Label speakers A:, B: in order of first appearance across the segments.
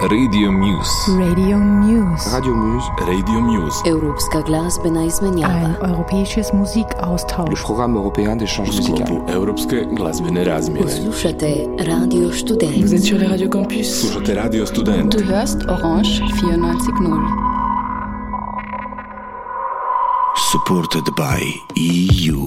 A: Radio Muse.
B: Radio Muse.
C: Radio Muse.
A: Radio Muse.
D: Europska glazbena
B: Ein
D: izmenjava.
B: europäisches
C: Le
B: Musikaustausch.
C: programme européen d'échange musical.
A: Europske glazbene razmjene.
D: Slušate Radio
E: Vous
D: Student.
E: êtes sur les radios campus.
A: Slušate Radio Student.
E: Du hörst Orange 94.0.
F: supported by EU.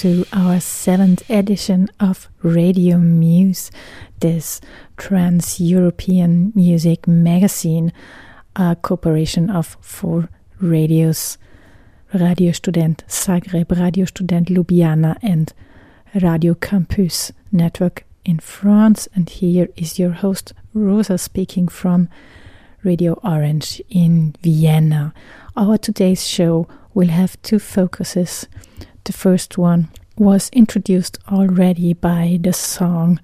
B: To our seventh edition of Radio Muse, this trans European music magazine, a cooperation of four radios Radio Student Zagreb, Radio Student Ljubljana, and Radio Campus Network in France. And here is your host, Rosa, speaking from Radio Orange in Vienna. Our today's show will have two focuses. The first one was introduced already by the song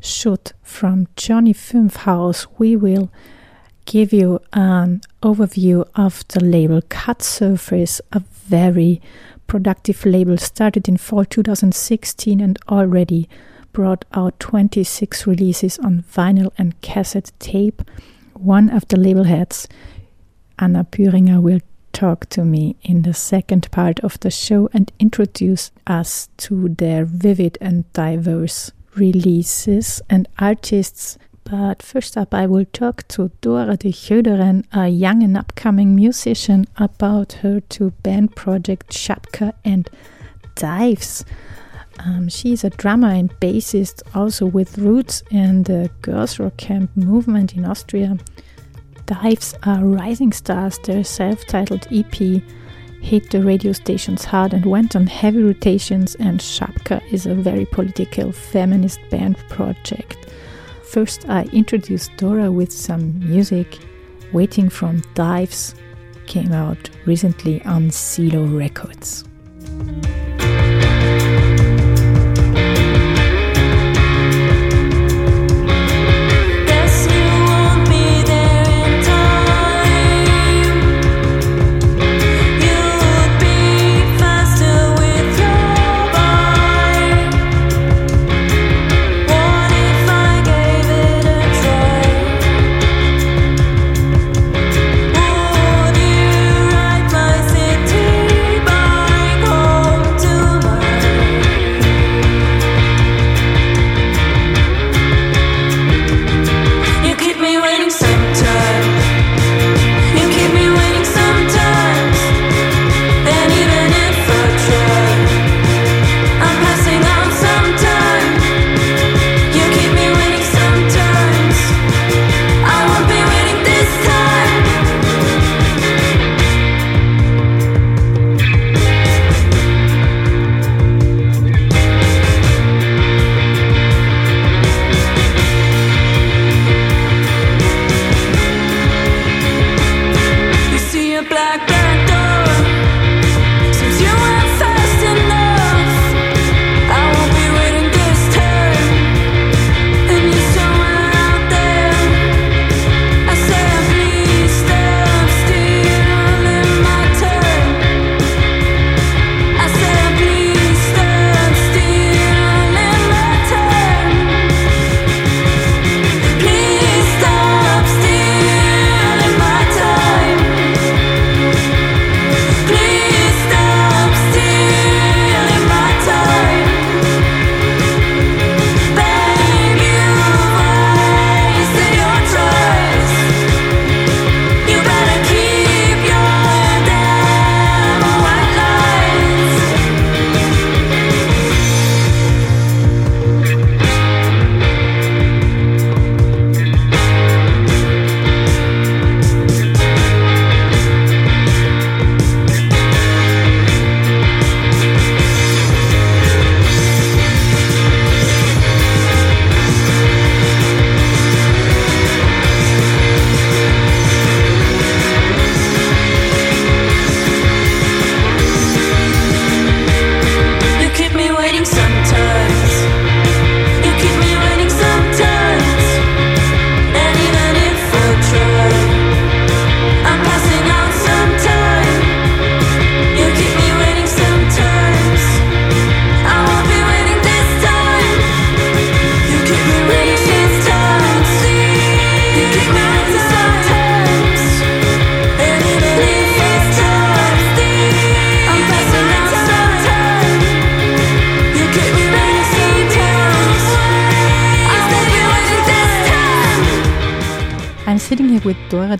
B: Shoot from Johnny Fünfhaus. We will give you an overview of the label Cut Surface, a very productive label started in fall 2016 and already brought out 26 releases on vinyl and cassette tape. One of the label heads, Anna Pühringer, will talk to me in the second part of the show and introduce us to their vivid and diverse releases and artists. But first up, I will talk to Dora de Goederen, a young and upcoming musician, about her two band project Shapka and Dives. Um, she's a drummer and bassist, also with roots in the girls rock camp movement in Austria. Dives are rising stars. Their self titled EP hit the radio stations hard and went on heavy rotations, and Shapka is a very political feminist band project. First, I introduced Dora with some music. Waiting from Dives came out recently on Siluh Records.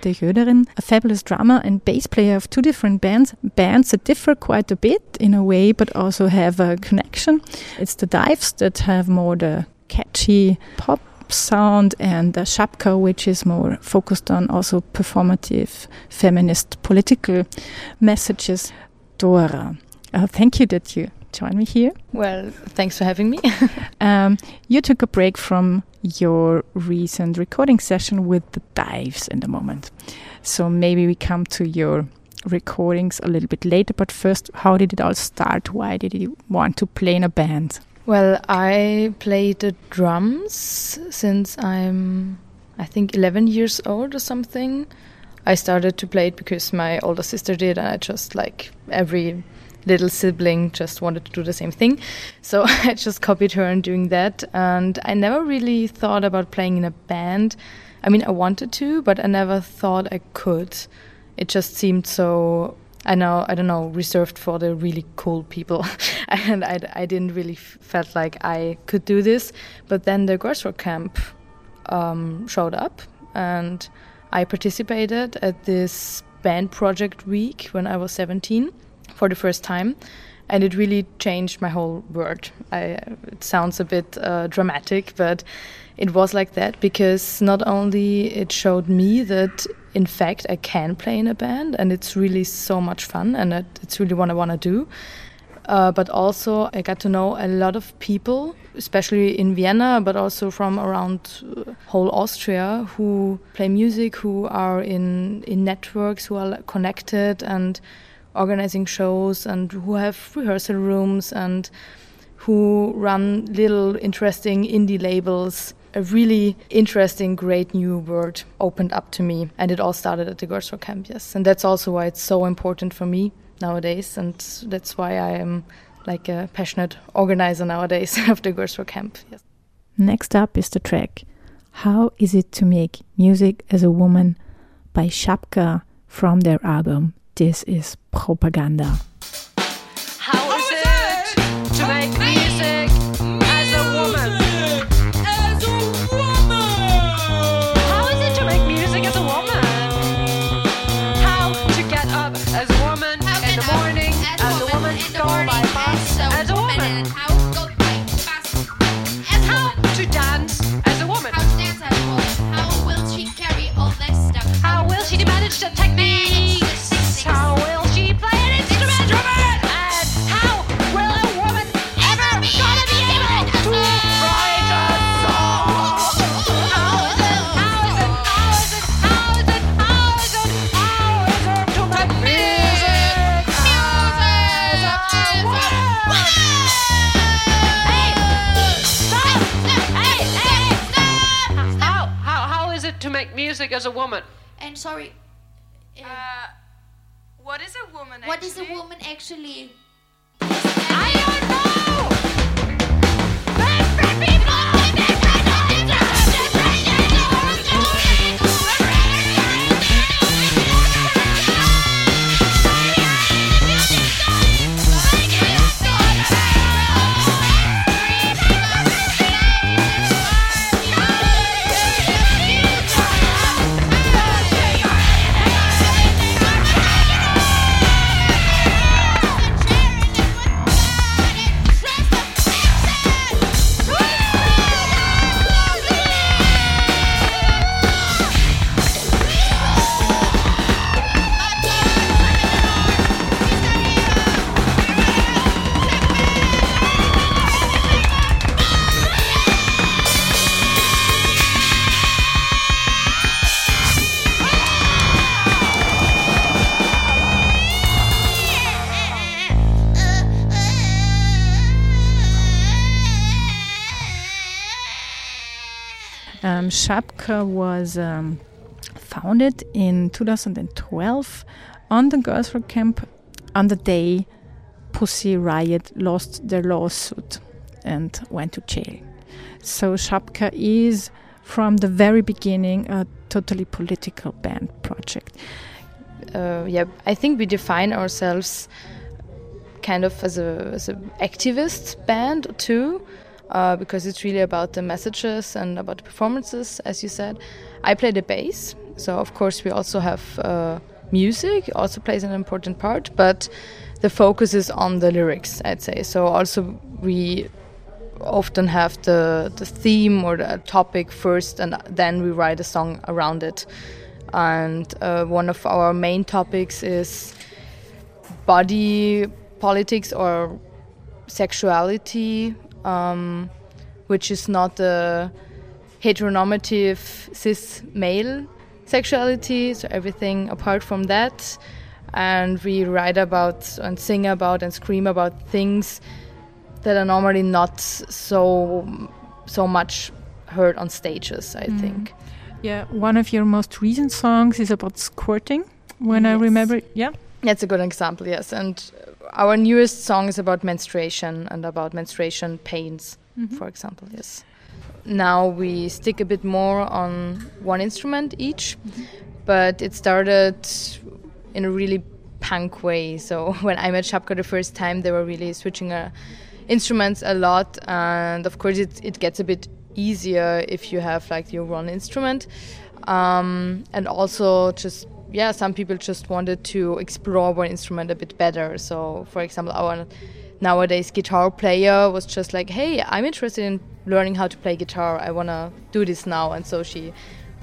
B: De Goederen, a fabulous drummer and bass player of two different bands. Bands that differ quite a bit in a way, but also have a connection. It's the Dives that have more the catchy pop sound, and the Shapka, which is more focused on also performative feminist political messages. Dora, uh, thank you that you join me here.
E: Well, thanks for having me.
B: Um, you took a break from your recent recording session with the Dives in the moment. So maybe we come to your recordings a little bit later. But first, how did it all start? Why did you want to play in a band?
E: well, I played the drums since I'm, I think, 11 years old or something. I started to play it because my older sister did, and I just like every little sibling just wanted to do the same thing. So I just copied her in doing that. And I never really thought about playing in a band. I mean, I wanted to, but I never thought I could. It just seemed so. I know, I don't know, reserved for the really cool people, and I, I didn't really felt like I could do this. But then the Girls Camp um, showed up, and I participated at this band project week when I was 17 for the first time, and it really changed my whole world. I, it sounds a bit uh, dramatic, but it was like that because not only it showed me that in fact I can play in a band, and it's really so much fun, and that it's really what I want to do. Uh, but also I got to know a lot of people, especially in Vienna, but also from around uh, whole Austria, who play music, who are in in networks, who are connected and organizing shows, and who have rehearsal rooms, and who run little interesting indie labels. A really interesting, great new world opened up to me, and it all started at the Girls Camp, yes. And that's also why it's so important for me nowadays, and that's why I am like a passionate organizer nowadays of the Girls Camp. Yes.
B: Next up is the track How Is It to Make Music as a Woman by Shapka from their album This is Propaganda.
C: As a woman? And
G: sorry, uh,
H: What is a woman?
G: what is a woman actually?
B: Shapka was um, founded in 2012 on the Girls Rock Camp on the day Pussy Riot lost their lawsuit and went to jail. So Shapka is from the very beginning a totally political band project.
E: uh, yeah, I think we define ourselves kind of as a as an activist band too, uh, because it's really about the messages and about the performances, as you said. I play the bass So of course we also have uh, music also plays an important part, but the focus is on the lyrics. I'd say so. Also we often have the the theme or the topic first, and then we write a song around it. And uh, one of our main topics is body politics or sexuality, um, which is not the heteronormative cis male sexuality, so everything apart from that. And we write about and sing about and scream about things that are normally not so so much heard on stages. I think.
B: Yeah, one of your most recent songs is about squirting. When I remember, yeah.
E: That's a good example, yes. And our newest song is about menstruation and about menstruation pains, for example, yes. Now we stick a bit more on one instrument each, but it started in a really punk way. So when I met Shapka the first time, they were really switching uh, instruments a lot, and of course it, it gets a bit easier if you have like your one instrument, um, and also just yeah, some people just wanted to explore one instrument a bit better. So for example, our nowadays guitar player was just like, hey, I'm interested in learning how to play guitar. I wanna do this now, and so she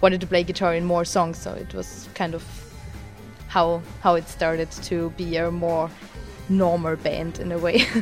E: wanted to play guitar in more songs. So it was kind of how how it started to be a more normal band in a way.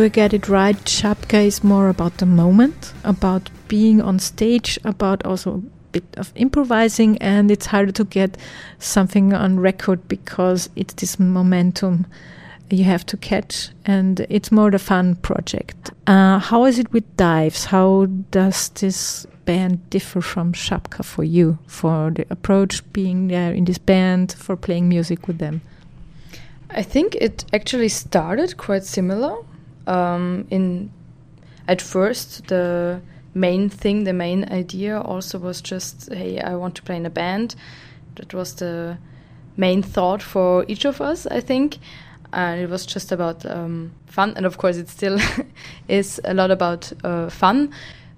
B: Do I get it right? Shapka is more about the moment, about being on stage, about also a bit of improvising, and it's harder to get something on record because it's this momentum you have to catch, and it's more the fun project. Uh, how is it with dives? How does this band differ from Shapka for you, for the approach being there in this band, for playing music with them?
E: I think it actually started quite similar. Um, in at first, the main thing, the main idea, also was just, hey, I want to play in a band. That was the main thought for each of us, I think, and it was just about um, fun. And of course, it still is a lot about uh, fun.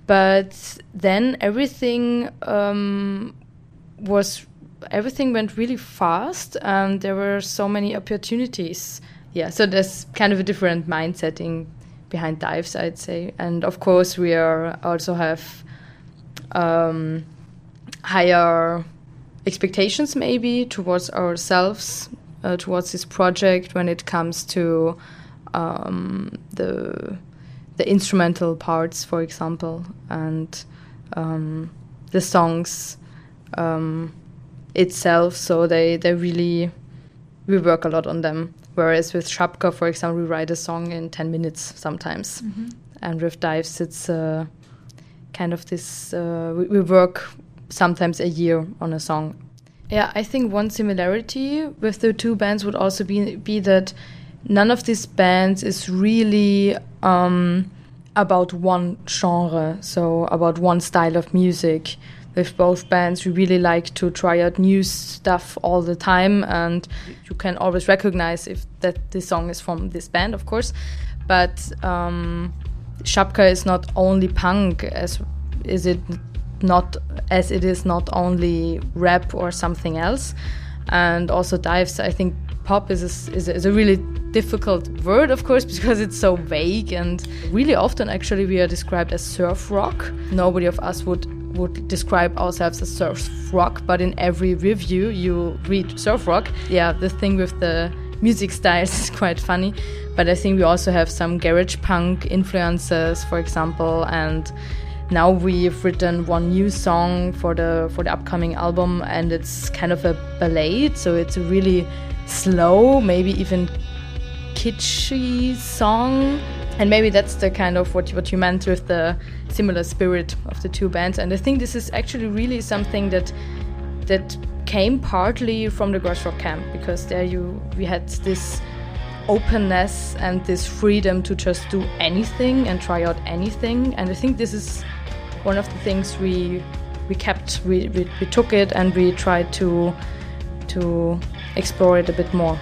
E: But then everything um, was everything went really fast and there were so many opportunities yeah so there's kind of a different mindsetting behind dives i'd say. And of course we are also have um, higher expectations maybe towards ourselves uh, towards this project when it comes to um, the the instrumental parts for example and um, the songs um, itself. So they they really we work a lot on them whereas with Shapka for example we write a song in 10 minutes sometimes. And with dives it's uh, kind of this uh, we, we work sometimes a year on a song. Yeah i think one similarity with the two bands would also be be that none of these bands is really um, about one genre so about one style of music with both bands, we really like to try out new stuff all the time, and you can always recognize if that this song is from this band, of course. But um, Shapka is not only punk, as is it not as it is not only rap or something else, and also dives. I think pop is a, is a, is a really difficult word, of course, because it's so vague and really often actually we are described as surf rock. Nobody of us would would describe ourselves as surf rock, but in every review you read surf rock. Yeah, the thing with the music styles is quite funny, but I think we also have some garage punk influences, for example, and now we've written one new song for the for the upcoming album and it's kind of a ballad so it's a really slow maybe even kitschy song and maybe that's the kind of what what you meant with the similar spirit of the two bands. And i think this is actually really something that that came partly from the Girls Rock camp because there you we had this openness and this freedom to just do anything and try out anything. And i think this is one of the things we we kept we, we, we took it and we tried to to explore it a bit more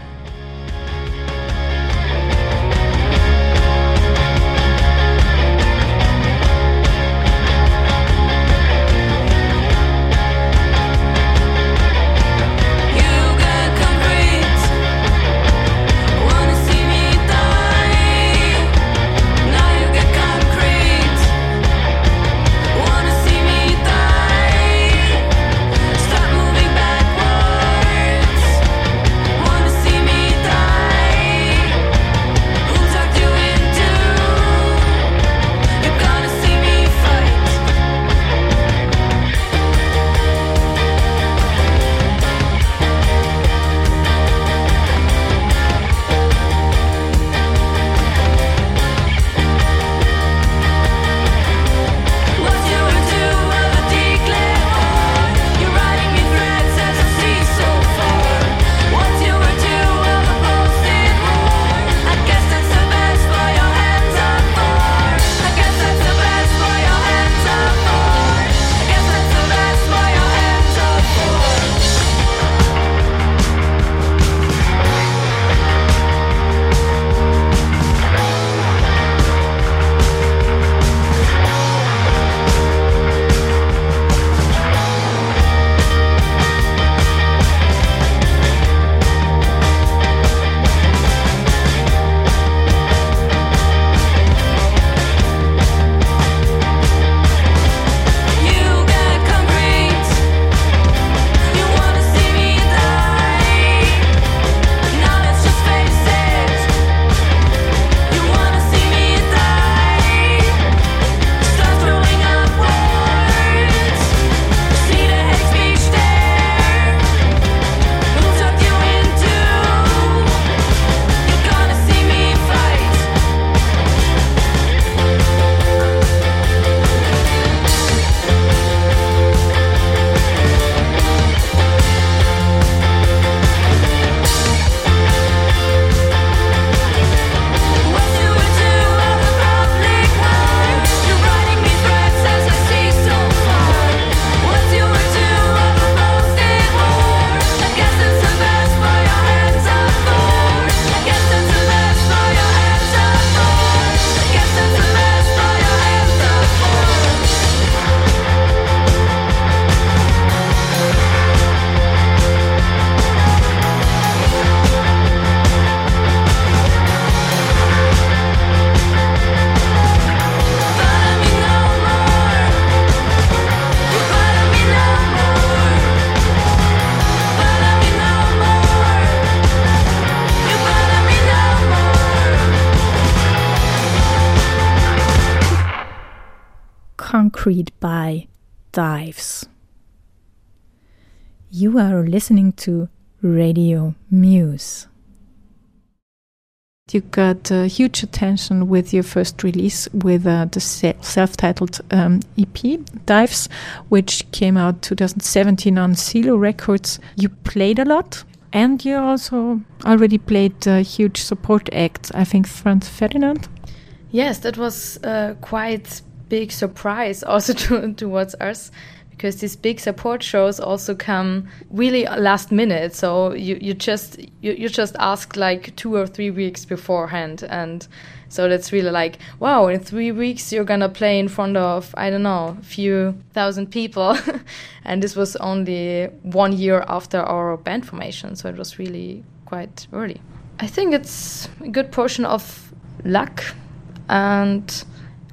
B: are listening to Radio Muse. You got uh, huge attention with your first release with uh, the se- self-titled um, EP Dives, which came out 2017 on Siluh Records. You played a lot, and you also already played uh, huge support acts. I think Franz Ferdinand.
E: Yes, that was uh, quite big surprise also to, towards us because these big support shows also come really last minute. So you, you just you, you just ask like two or three weeks beforehand, and so that's really like wow. In three weeks you're gonna play in front of I don't know a few thousand people, and this was only one year after our band formation, so it was really quite early. I think it's a good portion of luck and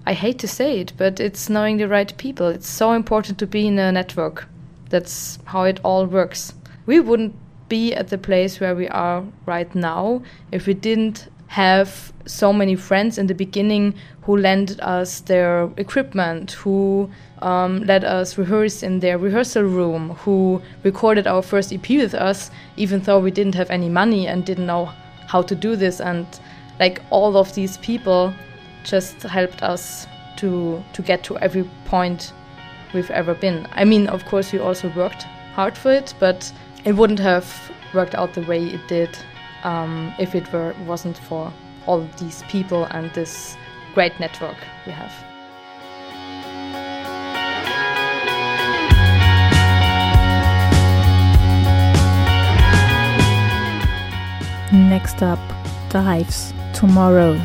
E: I hate to say it, but it's knowing the right people. It's so important to be in a network. That's how it all works. We wouldn't be at the place where we are right now if we didn't have so many friends in the beginning who lent us their equipment, who um, let us rehearse in their rehearsal room, who recorded our first EP with us, even though we didn't have any money and didn't know how to do this. And like all of these people just helped us to to get to every point we've ever been. I mean, of course, we also worked hard for it, but it wouldn't have worked out the way it did um, if it were wasn't for all these people and this great network we have.
I: Next up, Dives Tomorrow.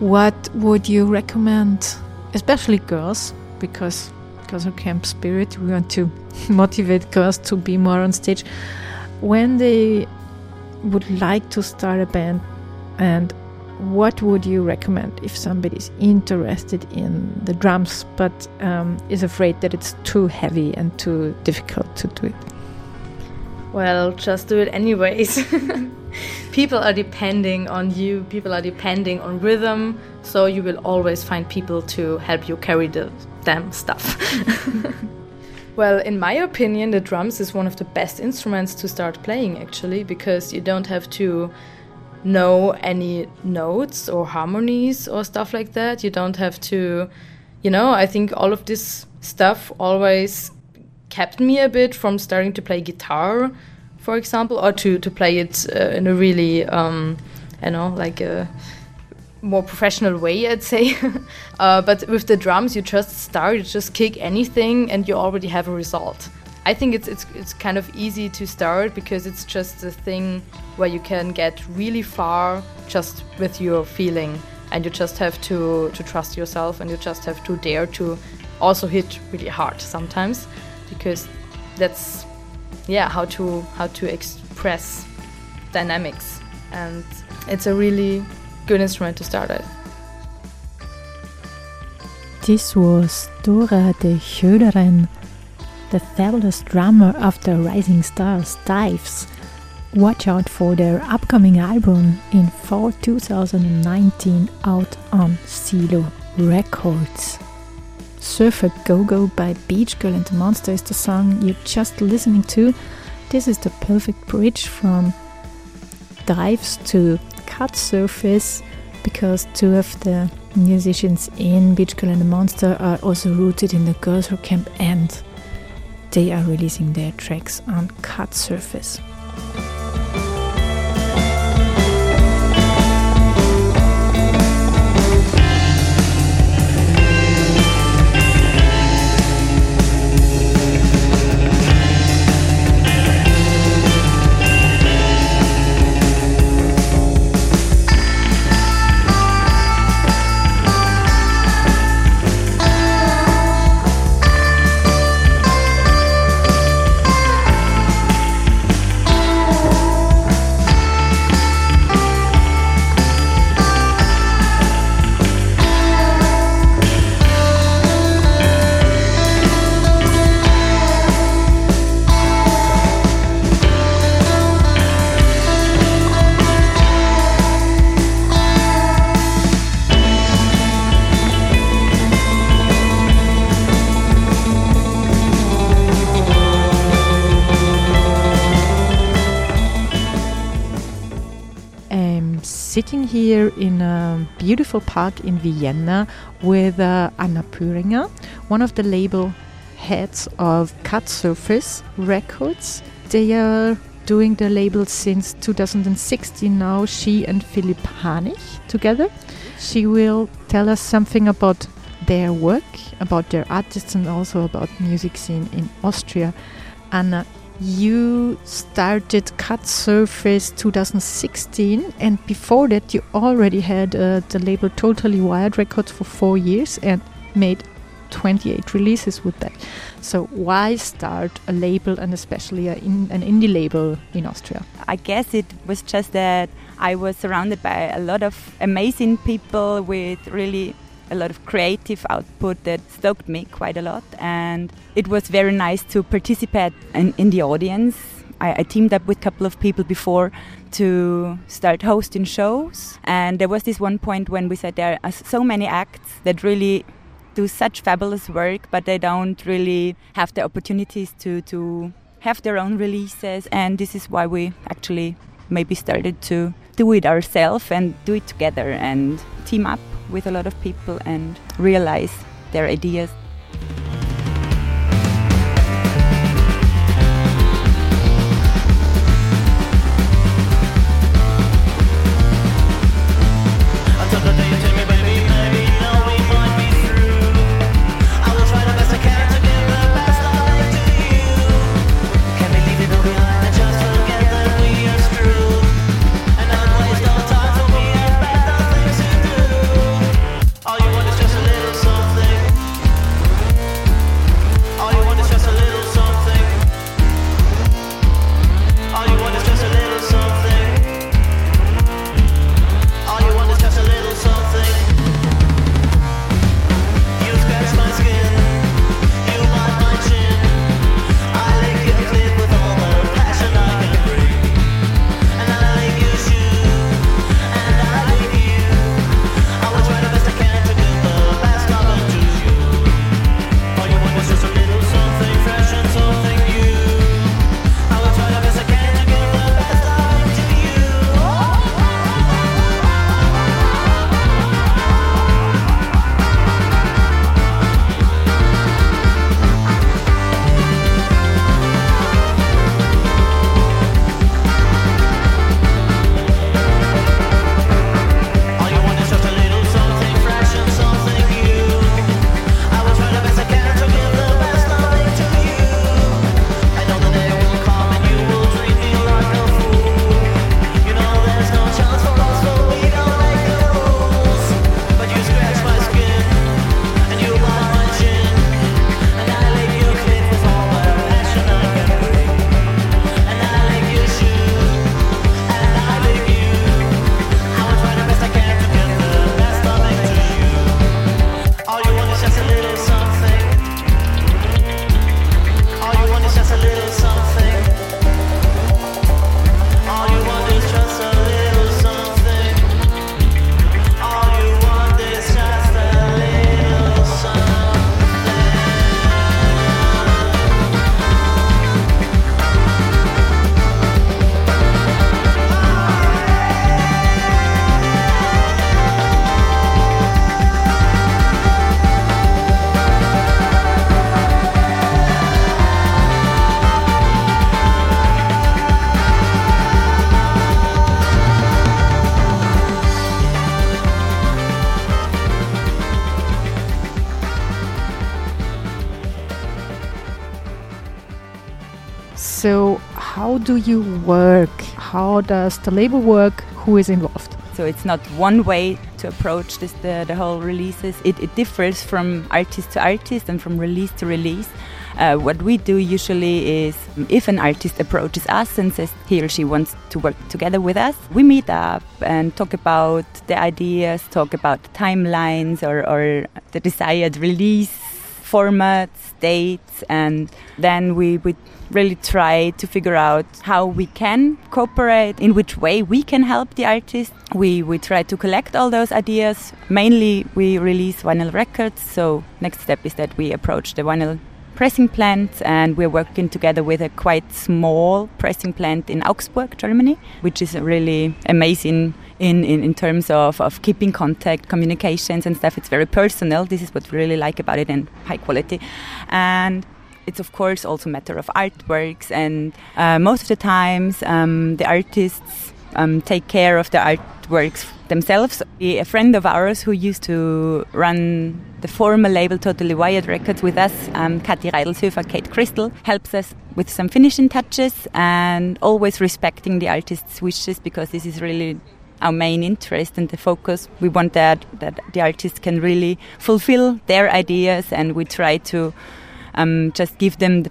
I: What would you recommend, especially girls, because
B: Girls Camp spirit. We want to motivate girls to be more on stage. When they would like to start a band, and what would you recommend if somebody's interested in the drums but um, is afraid that it's too heavy and too difficult to do it?
E: Well, just do it anyways. people are depending on you, people are depending on rhythm, so you will always find people to help you carry the damn stuff. well, in my opinion, the drums is one of the best instruments to start playing actually because you don't have to know any notes or harmonies or stuff like that. You don't have to, you know, I think all of this stuff always kept me a bit from starting to play guitar, for example, or to, to play it uh, in a really, um, know, like a more professional way, I'd say. uh, but with the drums, you just start, you just kick anything, and you already have a result. I think it's it's it's kind of easy to start because it's just a thing where you can get really far just with your feeling, and you just have to to trust yourself, and you just have to dare to also hit really hard sometimes, because that's yeah how to how to express dynamics, and it's a really good instrument to start with.
B: This was Dora de Goederen, the fabulous drummer of the Rising Stars Dives. Watch out for their upcoming album in fall 2019 out on Siluh Records. Surfer Go Go by Beach Girl and the Monster is the song you're just listening to. This is the perfect bridge from dives to cut surface because two of the musicians in Beach Girl and the Monster are also rooted in the Girls Rock Camp and they are releasing their tracks on cut surface. Here in a beautiful park in Vienna with uh, Anna Pühringer, one of the label heads of Cut Surface Records. They are doing the label since 2016 now, she and Philipp Hanich together. She will tell us something about their work, about their artists, and also about music scene in Austria. Anna, you started Cut Surface 2016, and before that, you already had uh, the label Totally Wired Records for four years and made 28 releases with that. So, why start a label and especially in, an indie label in Austria?
J: I guess it was just that I was surrounded by a lot of amazing people with really a lot of creative output that stoked me quite a lot. And it was very nice to participate in, in the audience. I, I teamed up with a couple of people before to start hosting shows. And there was this one point when we said there are so many acts that really do such fabulous work, but they don't really have the opportunities to, to have their own releases. And this is why we actually maybe started to do it ourselves and do it together and team up with a lot of people and realize their ideas.
B: Do you work? How does the label work? Who is involved?
J: So it's not one way to approach this the, the whole releases. It, it differs from artist to artist and from release to release. Uh, what we do usually is if an artist approaches us and says he or she wants to work together with us, we meet up and talk about the ideas, talk about timelines or, or the desired release formats, dates, and then we would really try to figure out how we can cooperate, in which way we can help the artist. We, we try to collect all those ideas. Mainly, we release vinyl records. So, next step is that we approach the vinyl pressing plant and we're working together with a quite small pressing plant in Augsburg, Germany, which is really amazing in, in, in terms of, of keeping contact, communications and stuff. It's very personal. This is what we really like about it and high quality. And it's of course also a matter of artworks and uh, most of the times um, the artists um, take care of the artworks themselves. A friend of ours who used to run the former label Totally Wired Records with us, um, Kathi Reidelshöfer, Kate Crystal, helps us with some finishing touches and always respecting the artist's wishes because this is really our main interest and the focus. We want that that the artists can really fulfill their ideas, and we try to um, just give them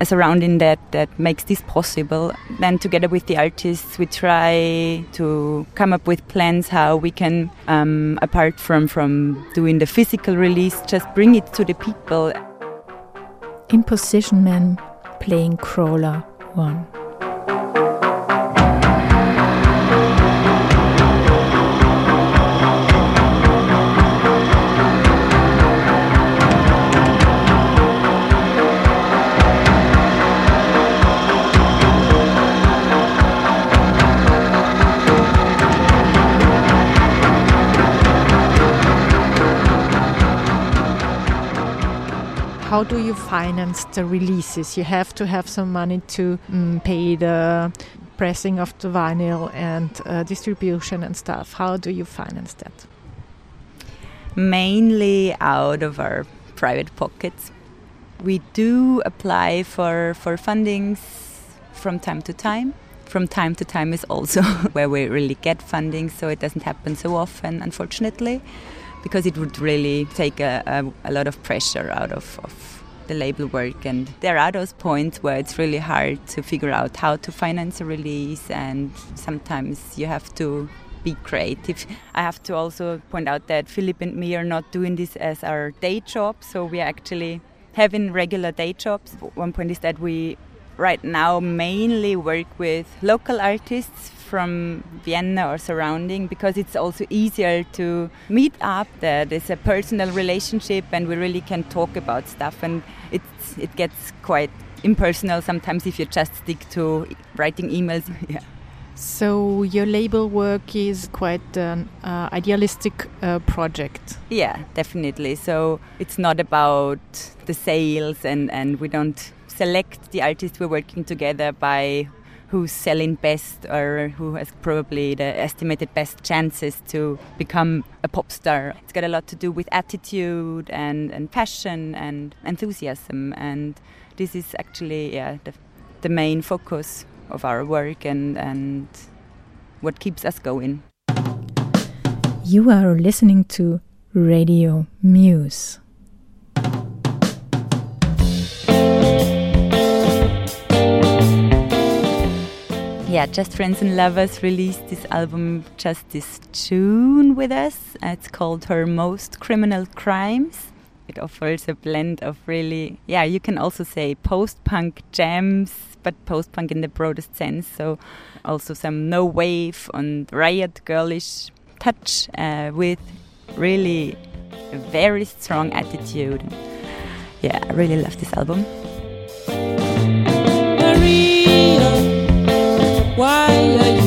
J: a surrounding that, that makes this possible. Then, together with the artists, we try to come up with plans how we can, um, apart from, from doing the physical release, just bring it to the people.
B: Imposition Man playing Crawler 1. How do you finance the releases? You have to have some money to mm, pay the pressing of the vinyl and uh, distribution and stuff. How do you finance that?
J: Mainly out of our private pockets. We do apply for, for fundings from time to time. From time to time is also where we really get funding, so it doesn't happen so often, unfortunately because it would really take a, a, a lot of pressure out of, of, the label work. And there are those points where it's really hard to figure out how to finance a release, and sometimes you have to be creative. I have to also point out that Philip and me are not doing this as our day job, so we are actually having regular day jobs. One point is that we right now mainly work with local artists from Vienna or surrounding because it's also easier to meet up. There is a personal relationship, and we really can talk about stuff. And it's it gets quite impersonal sometimes if you just stick to writing emails. yeah.
B: So your label work is quite an uh, idealistic uh, project.
J: Yeah, definitely. So it's not about the sales, and and we don't select the artists we're working together by who's selling best or who has probably the estimated best chances to become a pop star. It's got a lot to do with attitude and, and passion and enthusiasm, and this is actually yeah, the, the main focus of our work and, and what keeps us going.
B: You are listening to Radio Muse.
J: Yeah, Just Friends and Lovers released this album just this June with us. It's called Her Most Criminal Crimes. It offers a blend of really, yeah, you can also say post punk jams, but post punk in the broadest sense. So also some no wave and riot girlish touch uh, with really a very strong attitude. Yeah, I really love this album.
I: Why are you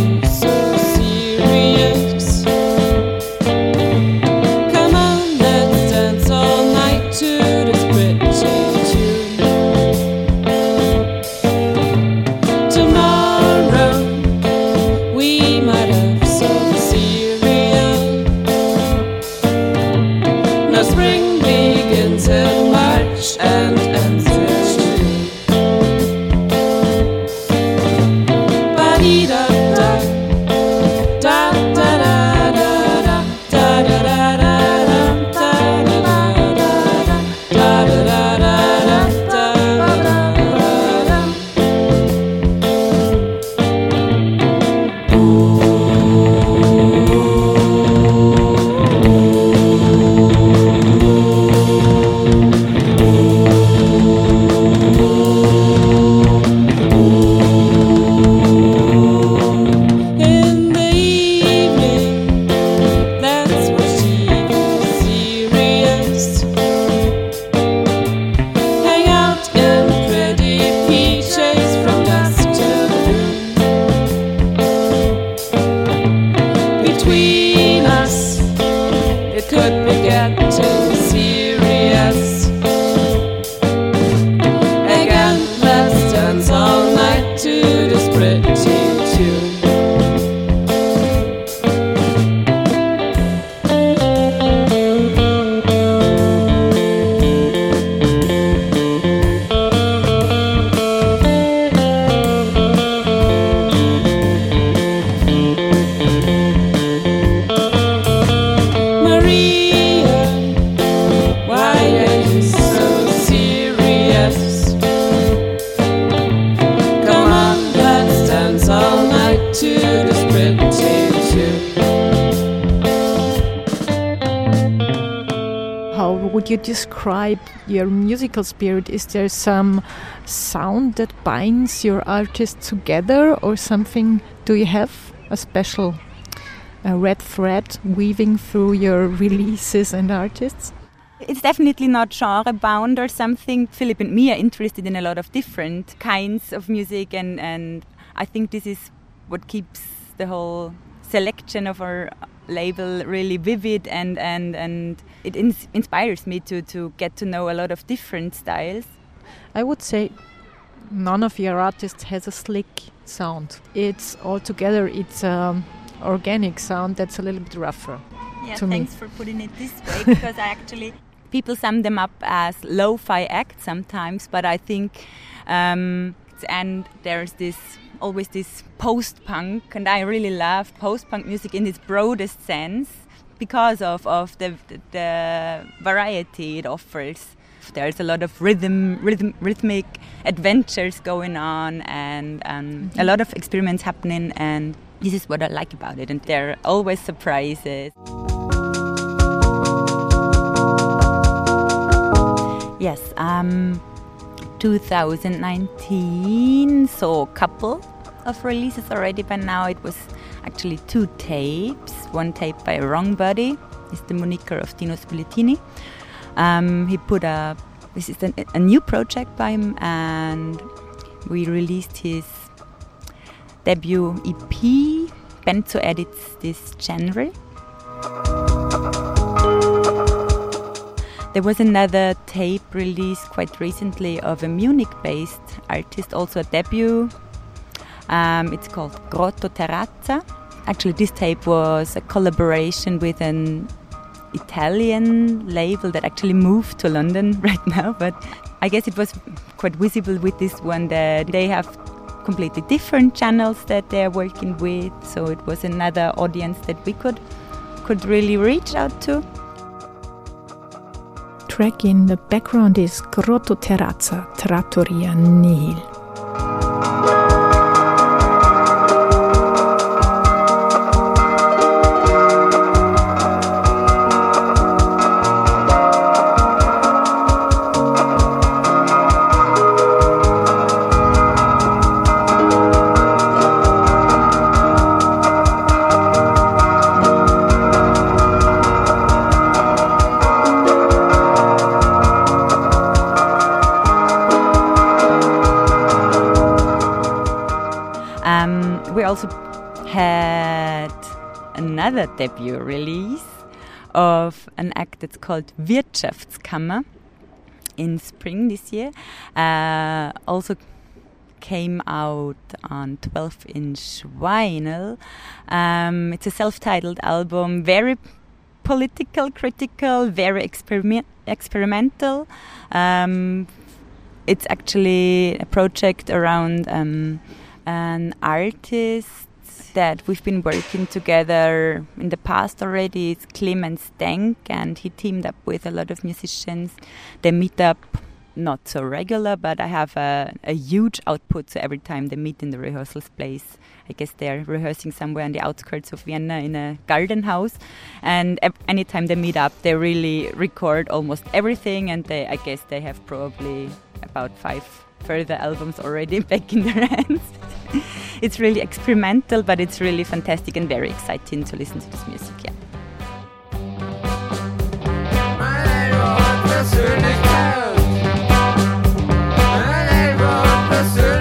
B: musical spirit? Is there some sound that binds your artists together, or something? Do you have a special red thread weaving through your releases and artists?
J: It's definitely not genre bound or something. Philip and me are interested in a lot of different kinds of music, and, and I think this is what keeps the whole selection of our label really vivid and, and, and it ins- inspires me to, to get to know a lot of different styles.
B: I would say none of your artists has a slick sound. It's altogether it's um, organic sound that's a little bit rougher.
J: Yeah,
B: to me.
J: thanks for putting it this way because I actually people sum them up as lo-fi acts sometimes, but I think um, and there's this always this post-punk, and I really love post-punk music in its broadest sense because of of the the variety it offers. There's a lot of rhythm, rhythm rhythmic adventures going on, and um, a lot of experiments happening, and this is what I like about it. And there are always surprises. Yes, um, 2019 So, a couple of releases already by now. It was actually two tapes. One tape by Wrong Body, is the moniker of Dino Spiluttini. Um, he put a this is a new project by him, and we released his debut EP. Benzo edits this January. There was another tape released quite recently of a Munich based artist, also a debut. Um, it's called Grotto Terrazza. Actually, this tape was a collaboration with an Italian label that actually moved to London right now, but I guess it was quite visible with this one that they have completely different channels that they're working with, so it was another audience that we could could really reach out to
B: track in the background is Grotto Terrazza, Trattoria Nihil.
J: Debut release of an act that's called Wirtschaftskammer in spring this year. Uh, also came out on 12 inch vinyl. Um, it's a self titled album, very political, critical, very experiment experimental. Um, it's actually a project around um, an artist that we've been working together in the past already. It's Clemens Denk, and he teamed up with a lot of musicians. They meet up not so regular, but I have a, a huge output. So every time they meet in the rehearsals place, I guess they're rehearsing somewhere on the outskirts of Vienna in a garden house. And anytime they meet up, they really record almost everything. And they, I guess they have probably about five further albums already back in their hands. It's really experimental, but it's really fantastic and very exciting to listen to this music. Yeah.
K: Ah, in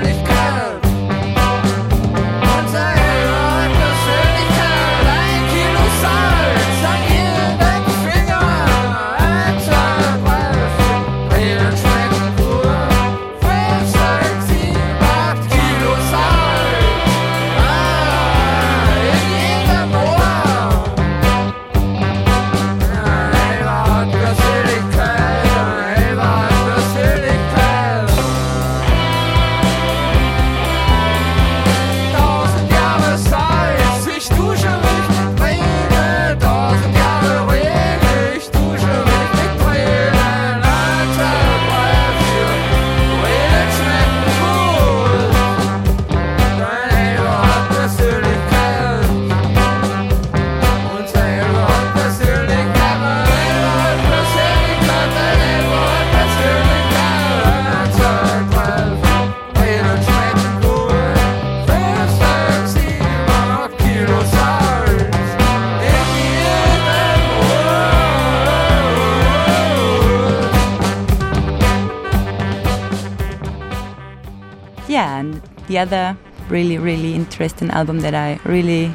J: the other really, really interesting album that I really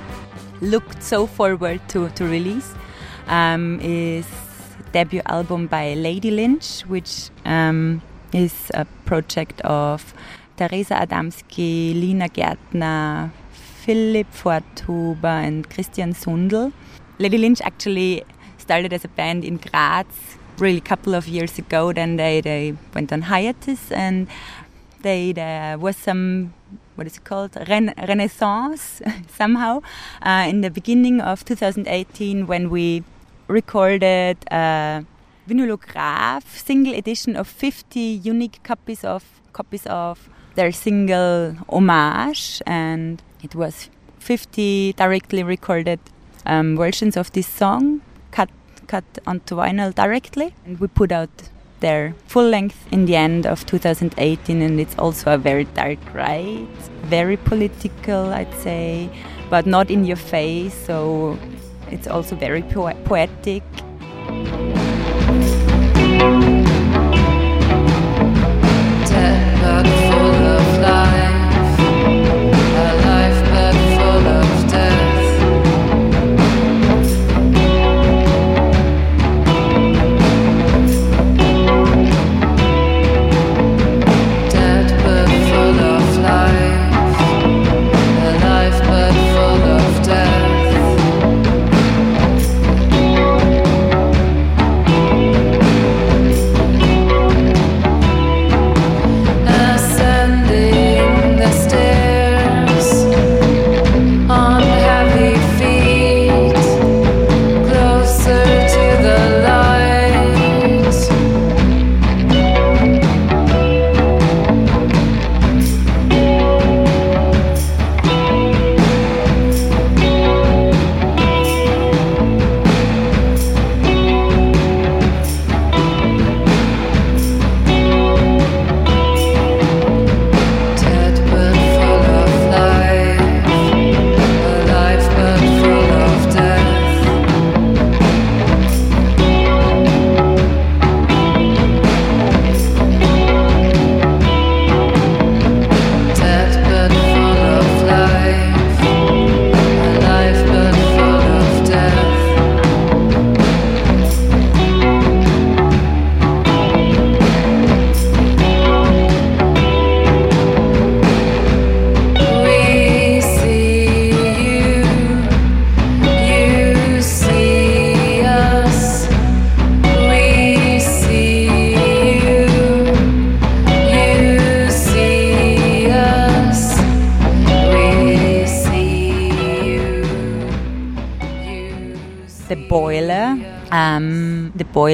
J: looked so forward to, to release um, is debut album by Lady Lynch, which um, is a project of Teresa Adamski, Lina Gärtner, Philipp Forthuber, and Christian Sundel. Lady Lynch actually started as a band in Graz really a couple of years ago. Then they, they went on hiatus and they there was some what is it called? Ren- renaissance somehow uh, in the beginning of 2018 when we recorded a vinylograph single edition of 50 unique copies of copies of their single homage and it was 50 directly recorded um, versions of this song cut cut onto vinyl directly and we put out their full length in the end of 2018 and it's also a very dark ride. Very political i'd say but not in your face so it's also very po- poetic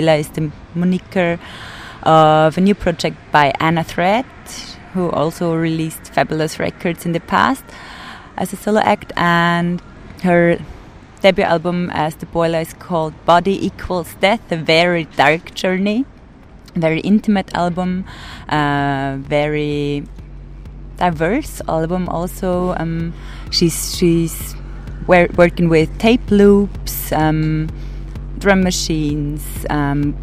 J: um, is the moniker of a new project by anna thread who also released fabulous records in the past as a solo act and her debut album as the boiler is called body equals death a very dark journey very intimate album uh, very diverse album also um, she's she's wor- working with tape loops um, drum machines um,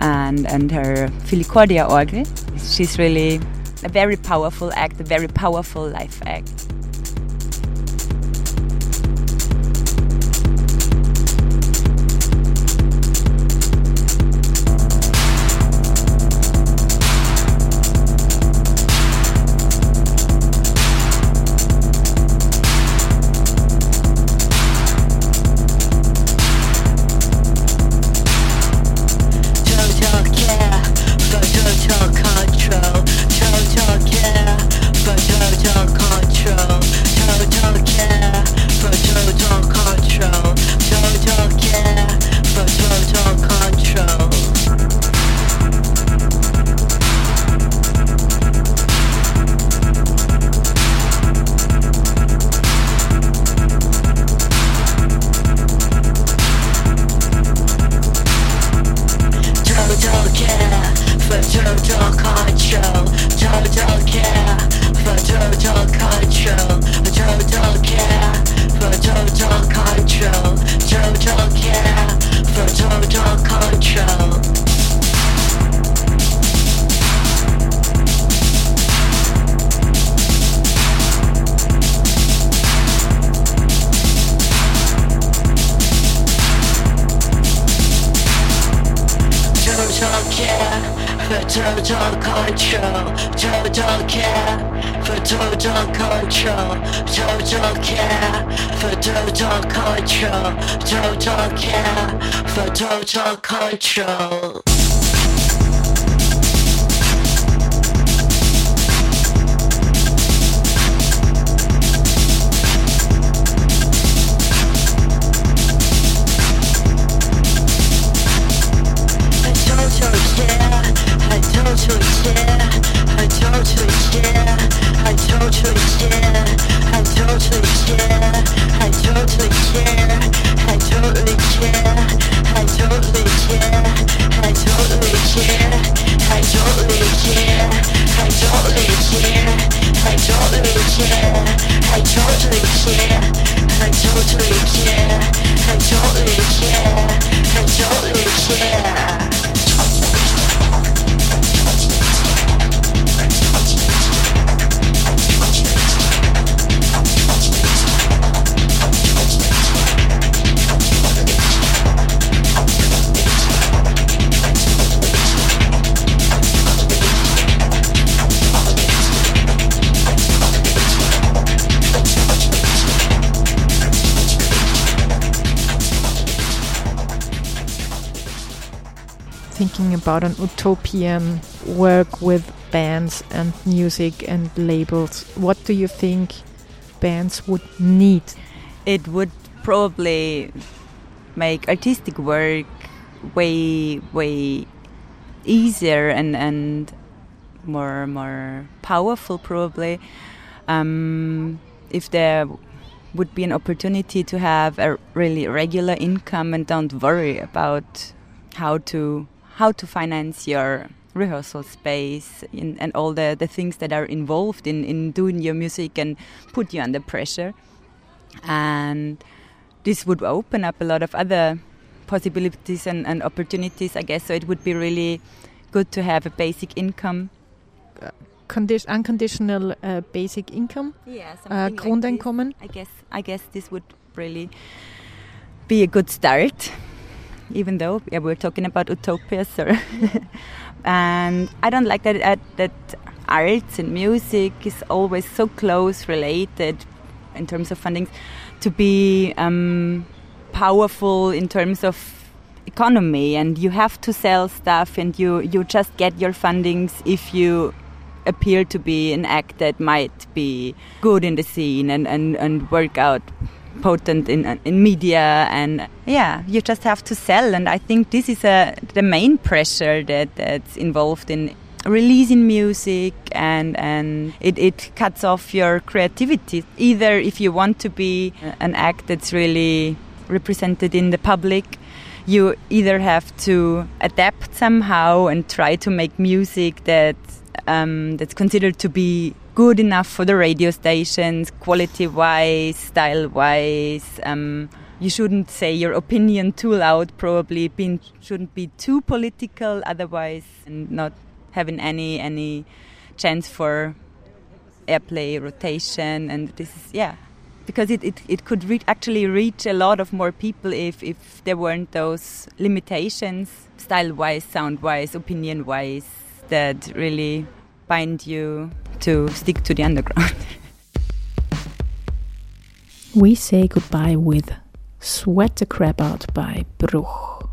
J: and and her Philicorda organ. She's really a very powerful act a very powerful life act
B: about an utopian work with bands and music and labels, what do you think bands would need?
J: It would probably make artistic work way way easier and and more more powerful probably um, if there would be an opportunity to have a really regular income and don't worry about how to how to finance your rehearsal space and, and all the, the things that are involved in, in doing your music and put you under pressure and this would open up a lot of other possibilities and, and opportunities i guess so it would be really good to have a basic income
B: Condi- unconditional uh, basic income?
J: Yeah,
B: uh,
J: something like
B: Grundeinkommen?
J: I guess I guess this would really be a good start. Even though yeah, we're talking about utopias. so and I don't like that that, that arts and music is always so close related in terms of funding to be um, powerful in terms of economy and you have to sell stuff and you you just get your fundings if you appear to be an act that might be good in the scene and, and, and work out potent in, in media and yeah you just have to sell. And i think this is a, the main pressure that, that's involved in releasing music and and it, it cuts off your creativity. Either if you want to be an act that's really represented in the public you either have to adapt somehow and try to make music that um, that's considered to be good enough for the radio stations, quality wise, style wise. Um, you shouldn't say your opinion too loud, probably. Being, shouldn't be too political, otherwise, and not having any any chance for airplay rotation. And this is yeah, because it, it, it could re- actually reach a lot of more people if, if there weren't those limitations, style wise, sound wise, opinion wise, that really bind you to stick to the underground.
B: We say goodbye with Sweat the Crap Out by Bruch.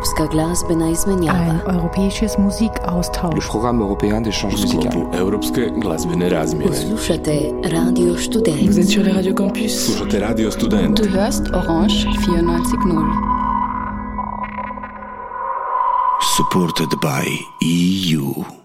A: Muse.
D: Glazbena izmenjava.
B: Ein europäisches
C: Le
B: Musikaustausch.
C: programme européen d'échange
A: U
C: musical.
A: sklopu Europske glazbene razmjene.
D: Slušate Radio Student.
L: Vous êtes sur les radios campus.
A: Slušate Radio Student.
L: Du hörst Orange 94.0.
M: Supported by EU.